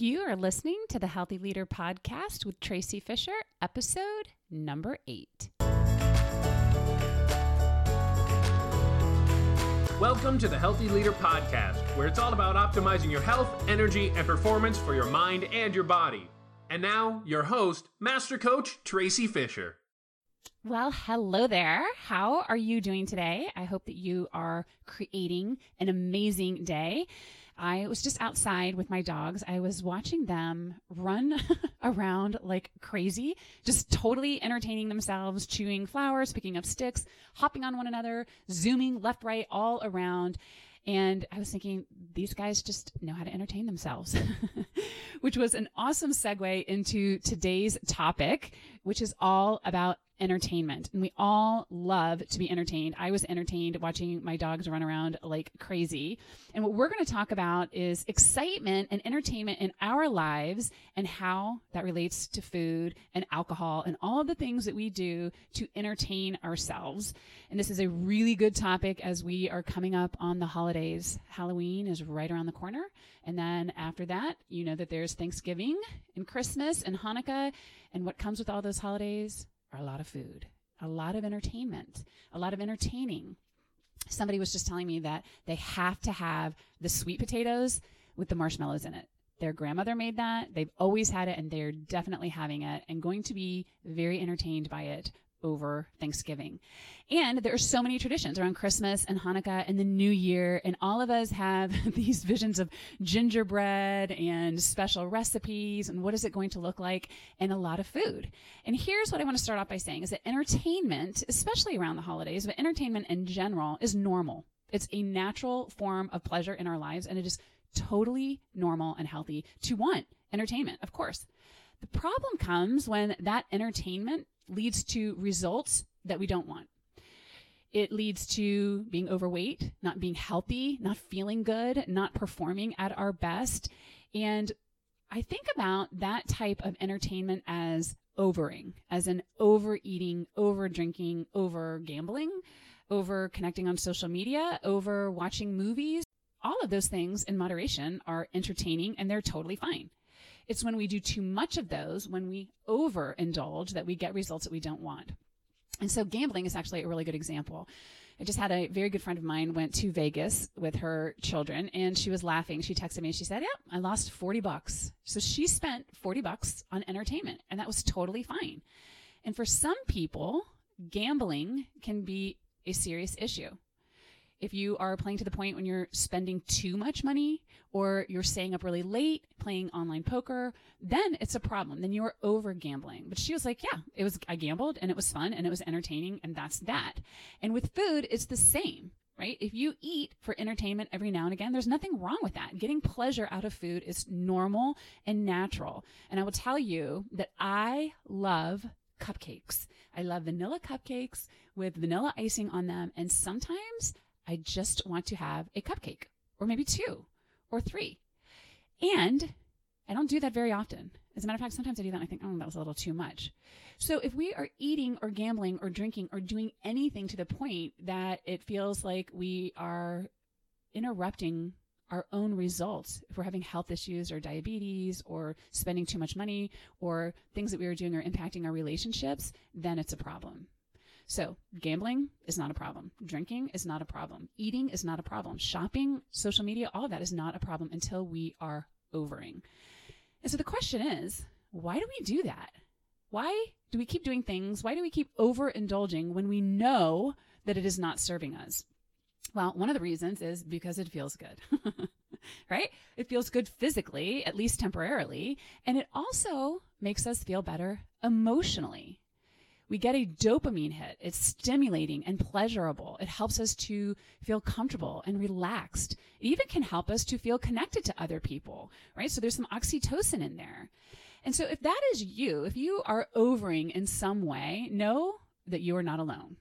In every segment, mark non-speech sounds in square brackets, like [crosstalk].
You are listening to the Healthy Leader Podcast with Traci Fisher, episode number eight. Welcome to the Healthy Leader Podcast, where it's all about optimizing your health, energy, and performance for your mind and your body. And now, your host, Master Coach Traci Fisher. Well, hello there. How are you doing today? I hope that you are creating an amazing day. I was just outside with my dogs. I was watching them run [laughs] around like crazy, just totally entertaining themselves, chewing flowers, picking up sticks, hopping on one another, zooming left, right, all around. And I was thinking, these guys just know how to entertain themselves, [laughs] which was an awesome segue into today's topic, which is all about entertainment. And we all love to be entertained. I was entertained watching my dogs run around like crazy. And what we're going to talk about is excitement and entertainment in our lives and how that relates to food and alcohol and all of the things that we do to entertain ourselves. And this is a really good topic as we are coming up on the holidays. Halloween is right around the corner. And then after that, you know that there's Thanksgiving and Christmas and Hanukkah. And what comes with all those holidays? A lot of food, a lot of entertainment, a lot of entertaining. Somebody was just telling me that they have to have the sweet potatoes with the marshmallows in it. Their grandmother made that. They've always had it and they're definitely having it and going to be very entertained by it over Thanksgiving. And there are so many traditions around Christmas and Hanukkah and the New Year, and all of us have [laughs] these visions of gingerbread and special recipes and what is it going to look like and a lot of food. And here's what I want to start off by saying is that entertainment, especially around the holidays, but entertainment in general is normal. It's a natural form of pleasure in our lives, and it is totally normal and healthy to want entertainment, of course. The problem comes when that entertainment leads to results that we don't want. It leads to being overweight, not being healthy, not feeling good, not performing at our best. And I think about that type of entertainment as overing, as an overeating, over drinking, over gambling, over connecting on social media, over watching movies. All of those things in moderation are entertaining and they're totally fine. It's when we do too much of those, when we overindulge, that we get results that we don't want. And so gambling is actually a really good example. I just had a very good friend of mine went to Vegas with her children and she was laughing. She texted me and she said, "Yeah, I lost 40 bucks." So she spent 40 bucks on entertainment and that was totally fine. And for some people, gambling can be a serious issue if you are playing to the point when you're spending too much money or you're staying up really late playing online poker, then it's a problem. Then you're over gambling. But she was like, yeah, it was, I gambled and it was fun and it was entertaining and that's that. And with food, it's the same. Right? If you eat for entertainment every now and again, there's nothing wrong with that. Getting pleasure out of food is normal and natural. And I will tell you that I love cupcakes. I love vanilla cupcakes with vanilla icing on them. And sometimes I just want to have a cupcake or maybe two or three. And I don't do that very often. As a matter of fact, sometimes I do that and I think, oh, that was a little too much. So if we are eating or gambling or drinking or doing anything to the point that it feels like we are interrupting our own results, if we're having health issues or diabetes or spending too much money or things that we are doing are impacting our relationships, then it's a problem. So gambling is not a problem. Drinking is not a problem. Eating is not a problem. Shopping, social media, all of that is not a problem until we are overing. And so the question is, why do we do that? Why do we keep doing things? Why do we keep overindulging when we know that it is not serving us? Well, one of the reasons is because it feels good, [laughs] right? It feels good physically, at least temporarily, and it also makes us feel better emotionally we get a dopamine hit. It's stimulating and pleasurable. It helps us to feel comfortable and relaxed. It even can help us to feel connected to other people, right? So there's some oxytocin in there. And so if that is you, if you are overing in some way, know that you are not alone.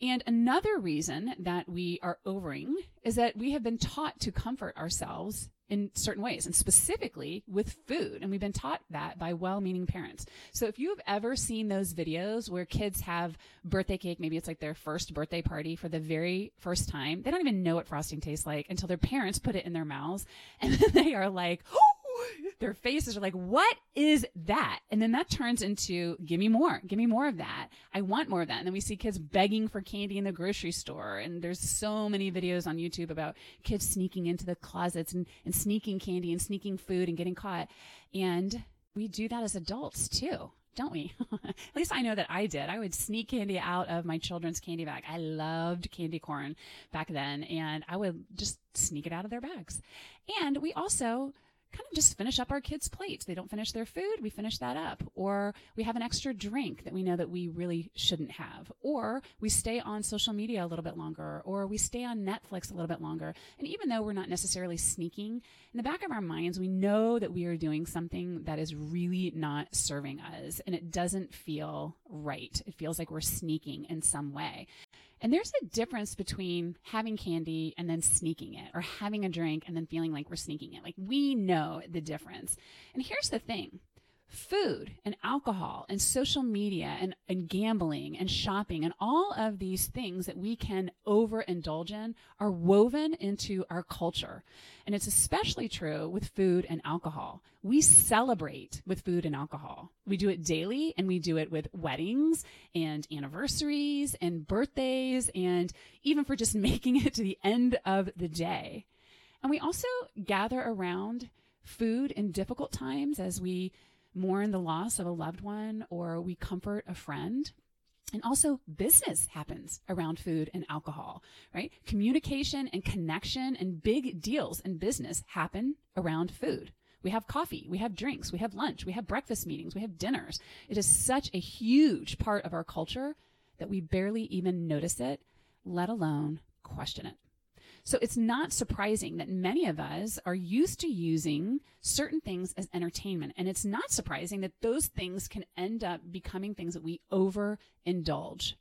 And another reason that we are overing is that we have been taught to comfort ourselves in certain ways and specifically with food. And we've been taught that by well-meaning parents. So if you've ever seen those videos where kids have birthday cake, maybe it's like their first birthday party for the very first time, they don't even know what frosting tastes like until their parents put it in their mouths [laughs] and then they are like, oh, their faces are like, what is that? And then that turns into, give me more, give me more of that. I want more of that. And then we see kids begging for candy in the grocery store. And there's so many videos on YouTube about kids sneaking into the closets and, and sneaking candy and sneaking food and getting caught. And we do that as adults too don't we? [laughs] At least I know that I did. I would sneak candy out of my children's candy bag. I loved candy corn back then, and I would just sneak it out of their bags. And we also kind of just finish up our kids' plates. They don't finish their food, we finish that up. Or we have an extra drink that we know that we really shouldn't have. Or we stay on social media a little bit longer, or we stay on Netflix a little bit longer. And even though we're not necessarily sneaking, in the back of our minds, we know that we are doing something that is really not serving us and it doesn't feel right. It feels like we're sneaking in some way. And there's a difference between having candy and then sneaking it, or having a drink and then feeling like we're sneaking it. Like we know the difference. And here's the thing food and alcohol and social media and, and gambling and shopping and all of these things that we can overindulge in are woven into our culture. And it's especially true with food and alcohol. We celebrate with food and alcohol. We do it daily and we do it with weddings and anniversaries and birthdays and even for just [laughs] making it to the end of the day. And we also gather around food in difficult times as we mourn the loss of a loved one or we comfort a friend. And also business happens around food and alcohol, right? Communication and connection and big deals in business happen around food. We have coffee, we have drinks, we have lunch, we have breakfast meetings, we have dinners. It is such a huge part of our culture that we barely even notice it, let alone question it. So it's not surprising that many of us are used to using certain things as entertainment. And it's not surprising that those things can end up becoming things that we overindulge.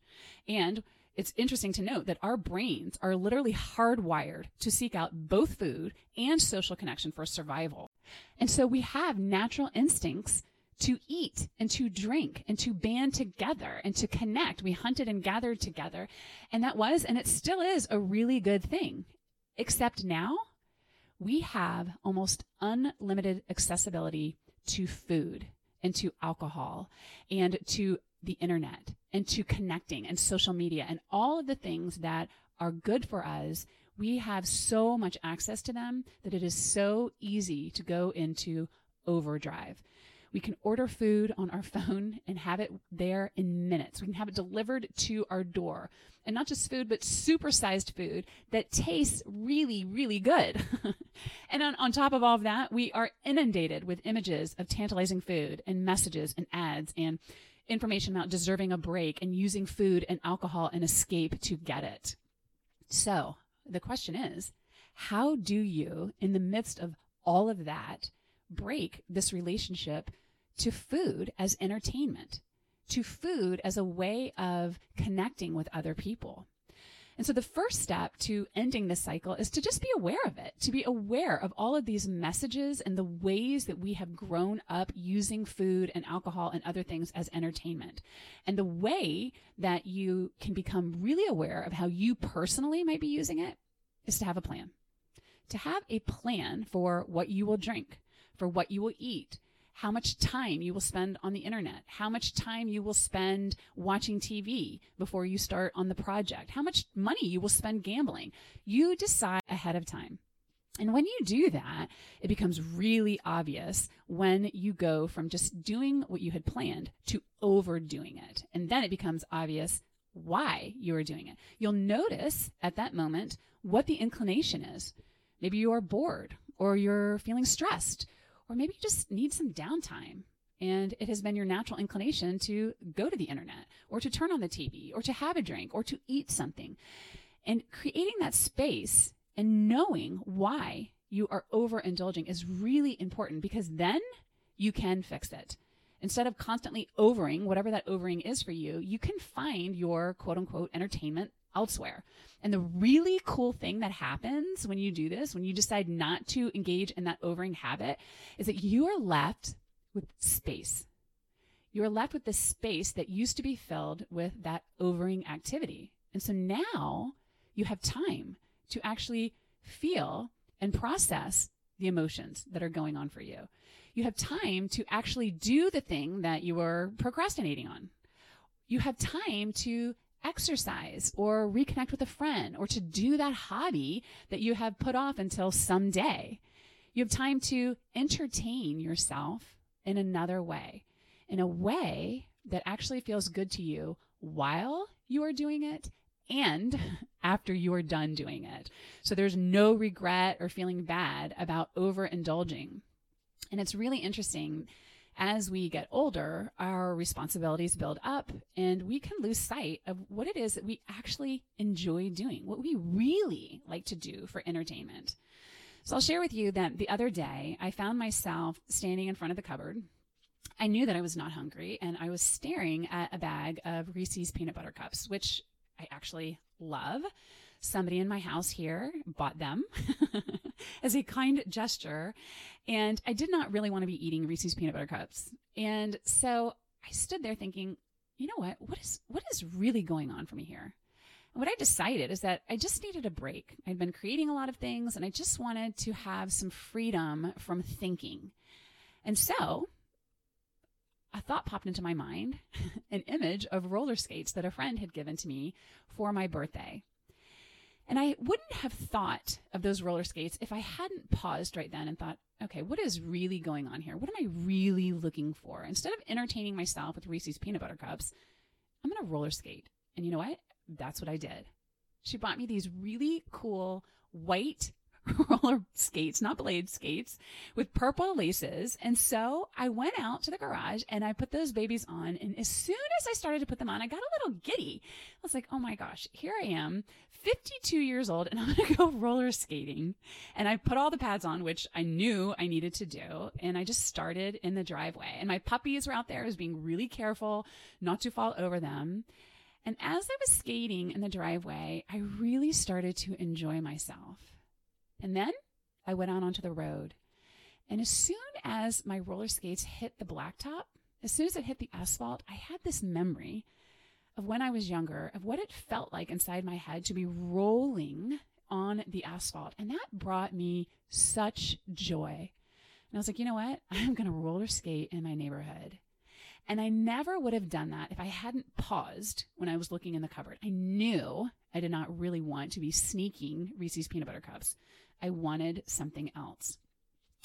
And it's interesting to note that our brains are literally hardwired to seek out both food and social connection for survival. And so we have natural instincts to eat and to drink and to band together and to connect. We hunted and gathered together. And that was, and it still is, a really good thing. Except now we have almost unlimited accessibility to food and to alcohol and to the internet and to connecting and social media and all of the things that are good for us. We have so much access to them that it is so easy to go into overdrive. We can order food on our [laughs] phone and have it there in minutes. We can have it delivered to our door. And not just food, but supersized food that tastes really, really good. [laughs] and on, on top of all of that, we are inundated with images of tantalizing food and messages and ads and information about deserving a break and using food and alcohol and escape to get it. So the question is, how do you, in the midst of all of that, break this relationship to food as entertainment, to food as a way of connecting with other people. And so the first step to ending this cycle is to just be aware of it, to be aware of all of these messages and the ways that we have grown up using food and alcohol and other things as entertainment. And the way that you can become really aware of how you personally might be using it is to have a plan. To have a plan for what you will drink, for what you will eat, how much time you will spend on the internet, how much time you will spend watching TV before you start on the project, how much money you will spend gambling. You decide ahead of time. And when you do that, it becomes really obvious when you go from just doing what you had planned to overdoing it. And then it becomes obvious why you are doing it. You'll notice at that moment what the inclination is. Maybe you are bored or you're feeling stressed or maybe you just need some downtime and it has been your natural inclination to go to the internet or to turn on the TV or to have a drink or to eat something. And creating that space and knowing why you are overindulging is really important because then you can fix it. Instead of constantly overing, whatever that overing is for you, you can find your quote unquote entertainment elsewhere. And the really cool thing that happens when you do this, when you decide not to engage in that overing habit, is that you are left with space. You are left with the space that used to be filled with that overing activity. And so now you have time to actually feel and process the emotions that are going on for you. You have time to actually do the thing that you were procrastinating on. You have time to exercise or reconnect with a friend or to do that hobby that you have put off until someday. You have time to entertain yourself in another way, in a way that actually feels good to you while you are doing it and [laughs] after you are done doing it. So there's no regret or feeling bad about overindulging. And it's really interesting as we get older, our responsibilities build up and we can lose sight of what it is that we actually enjoy doing, what we really like to do for entertainment. So I'll share with you that the other day I found myself standing in front of the cupboard. I knew that I was not hungry and I was staring at a bag of Reese's peanut butter cups, which I actually love. Somebody in my house here bought them [laughs] as a kind gesture. And I did not really want to be eating Reese's peanut butter cups. And so I stood there thinking, you know what? What is, what is really going on for me here? And what I decided is that I just needed a break. I'd been creating a lot of things and I just wanted to have some freedom from thinking. And so a thought popped into my mind [laughs] an image of roller skates that a friend had given to me for my birthday. And I wouldn't have thought of those roller skates if I hadn't paused right then and thought, okay, what is really going on here? What am I really looking for? Instead of entertaining myself with Reese's peanut butter cups, I'm going to roller skate. And you know what? That's what I did. She bought me these really cool white [laughs] roller skates, not blade skates, with purple laces. And so I went out to the garage and I put those babies on. And as soon as I started to put them on, I got a little giddy. I was like, oh my gosh, here I am, 52 years old, and [laughs] I'm going to go roller skating. And I put all the pads on, which I knew I needed to do. And I just started in the driveway. And my puppies were out there. I was being really careful not to fall over them. And as I was skating in the driveway, I really started to enjoy myself. And then I went out onto the road. And as soon as my roller skates hit the blacktop, as soon as it hit the asphalt, I had this memory of when I was younger, of what it felt like inside my head to be rolling on the asphalt. And that brought me such joy. And I was like, you know what? [laughs] I'm going to roller skate in my neighborhood. And I never would have done that if I hadn't paused when I was looking in the cupboard. I knew I did not really want to be sneaking Reese's peanut butter cups. I wanted something else.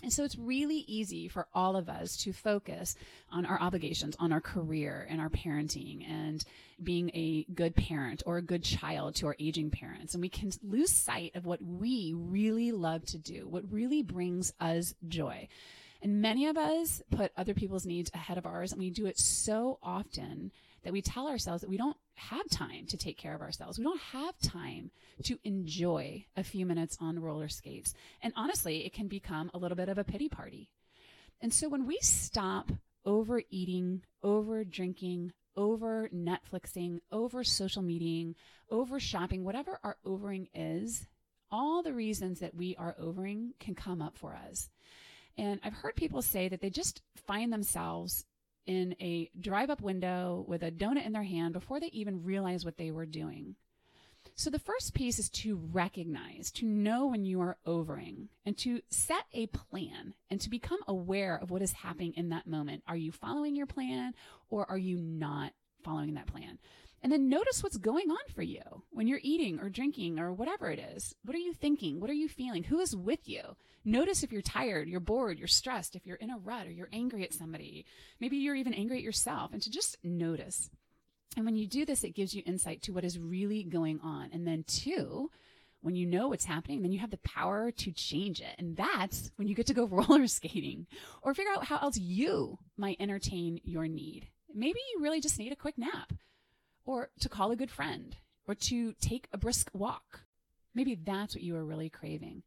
And so it's really easy for all of us to focus on our obligations, on our career and our parenting and being a good parent or a good child to our aging parents. And we can lose sight of what we really love to do, what really brings us joy. And many of us put other people's needs ahead of ours, and we do it so often that we tell ourselves that we don't have time to take care of ourselves. We don't have time to enjoy a few minutes on roller skates. And honestly, it can become a little bit of a pity party. And so when we stop overeating, over drinking, over Netflixing, over social media, over shopping, whatever our overing is, all the reasons that we are overing can come up for us. And I've heard people say that they just find themselves in a drive up window with a donut in their hand before they even realize what they were doing. So the first piece is to recognize, to know when you are overing and to set a plan and to become aware of what is happening in that moment. Are you following your plan or are you not following that plan? And then notice what's going on for you when you're eating or drinking or whatever it is. What are you thinking? What are you feeling? Who is with you? Notice if you're tired, you're bored, you're stressed, if you're in a rut or you're angry at somebody. Maybe you're even angry at yourself and to just notice. And when you do this, it gives you insight to what is really going on. And then two, when you know what's happening, then you have the power to change it. And that's when you get to go [laughs] roller skating or figure out how else you might entertain your need. Maybe you really just need a quick nap or to call a good friend or to take a brisk walk. Maybe that's what you are really craving.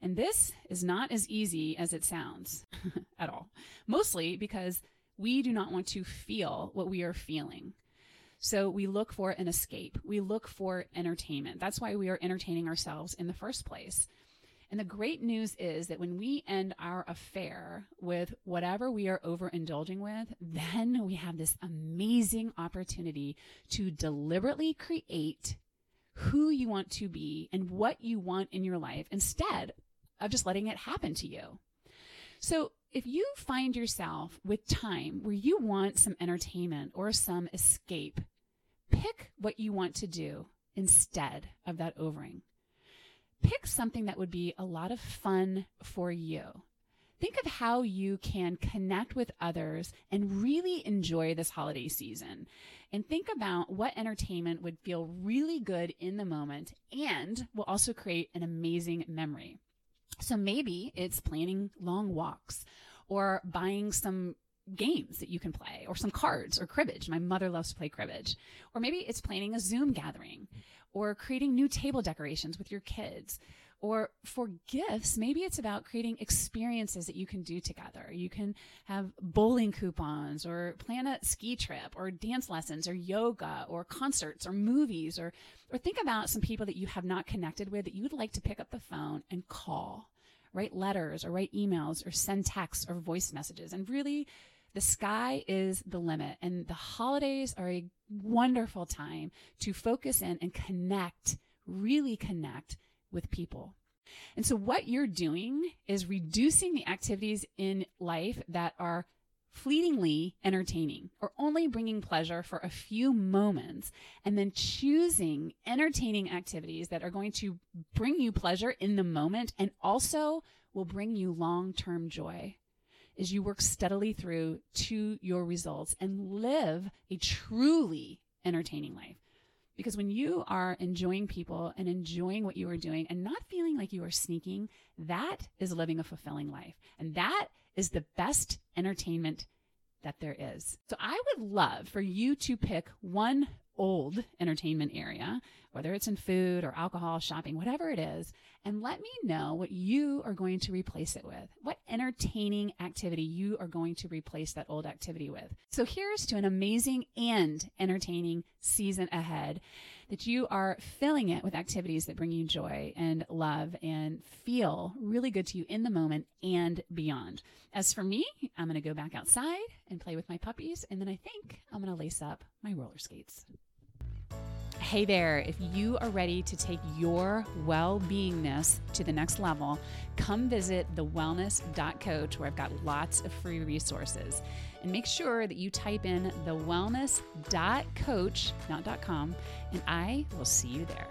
And this is not as easy as it sounds [laughs] at all, mostly because we do not want to feel what we are feeling. So we look for an escape. We look for entertainment. That's why we are entertaining ourselves in the first place. And the great news is that when we end our affair with whatever we are overindulging with, then we have this amazing opportunity to deliberately create who you want to be and what you want in your life instead of just letting it happen to you. So if you find yourself with time where you want some entertainment or some escape, pick what you want to do instead of that overing. Pick something that would be a lot of fun for you. Think of how you can connect with others and really enjoy this holiday season. And think about what entertainment would feel really good in the moment and will also create an amazing memory. So maybe it's planning long walks or buying some games that you can play or some cards or cribbage. My mother loves to play cribbage. Or maybe it's planning a Zoom gathering or creating new table decorations with your kids. Or for gifts, maybe it's about creating experiences that you can do together. You can have bowling coupons or plan a ski trip or dance lessons or yoga or concerts or movies or, or think about some people that you have not connected with that you would like to pick up the phone and call, write letters or write emails or send texts or voice messages and really the sky is the limit and the holidays are a wonderful time to focus in and connect, really connect with people. And so what you're doing is reducing the activities in life that are fleetingly entertaining or only bringing pleasure for a few moments and then choosing entertaining activities that are going to bring you pleasure in the moment and also will bring you long-term joy as you work steadily through to your results and live a truly entertaining life. Because when you are enjoying people and enjoying what you are doing and not feeling like you are sneaking, that is living a fulfilling life. And that is the best entertainment that there is. So I would love for you to pick one old entertainment area, whether it's in food or alcohol, shopping, whatever it is, and let me know what you are going to replace it with. What entertaining activity you are going to replace that old activity with. So here's to an amazing and entertaining season ahead that you are filling it with activities that bring you joy and love and feel really good to you in the moment and beyond. As for me, I'm going to go back outside and play with my puppies, and then I think I'm going to lace up my roller skates. Hey there, if you are ready to take your well beingness to the next level, come visit thewellness.coach where I've got lots of free resources. And make sure that you type in thewellness.coach, not .com, and I will see you there.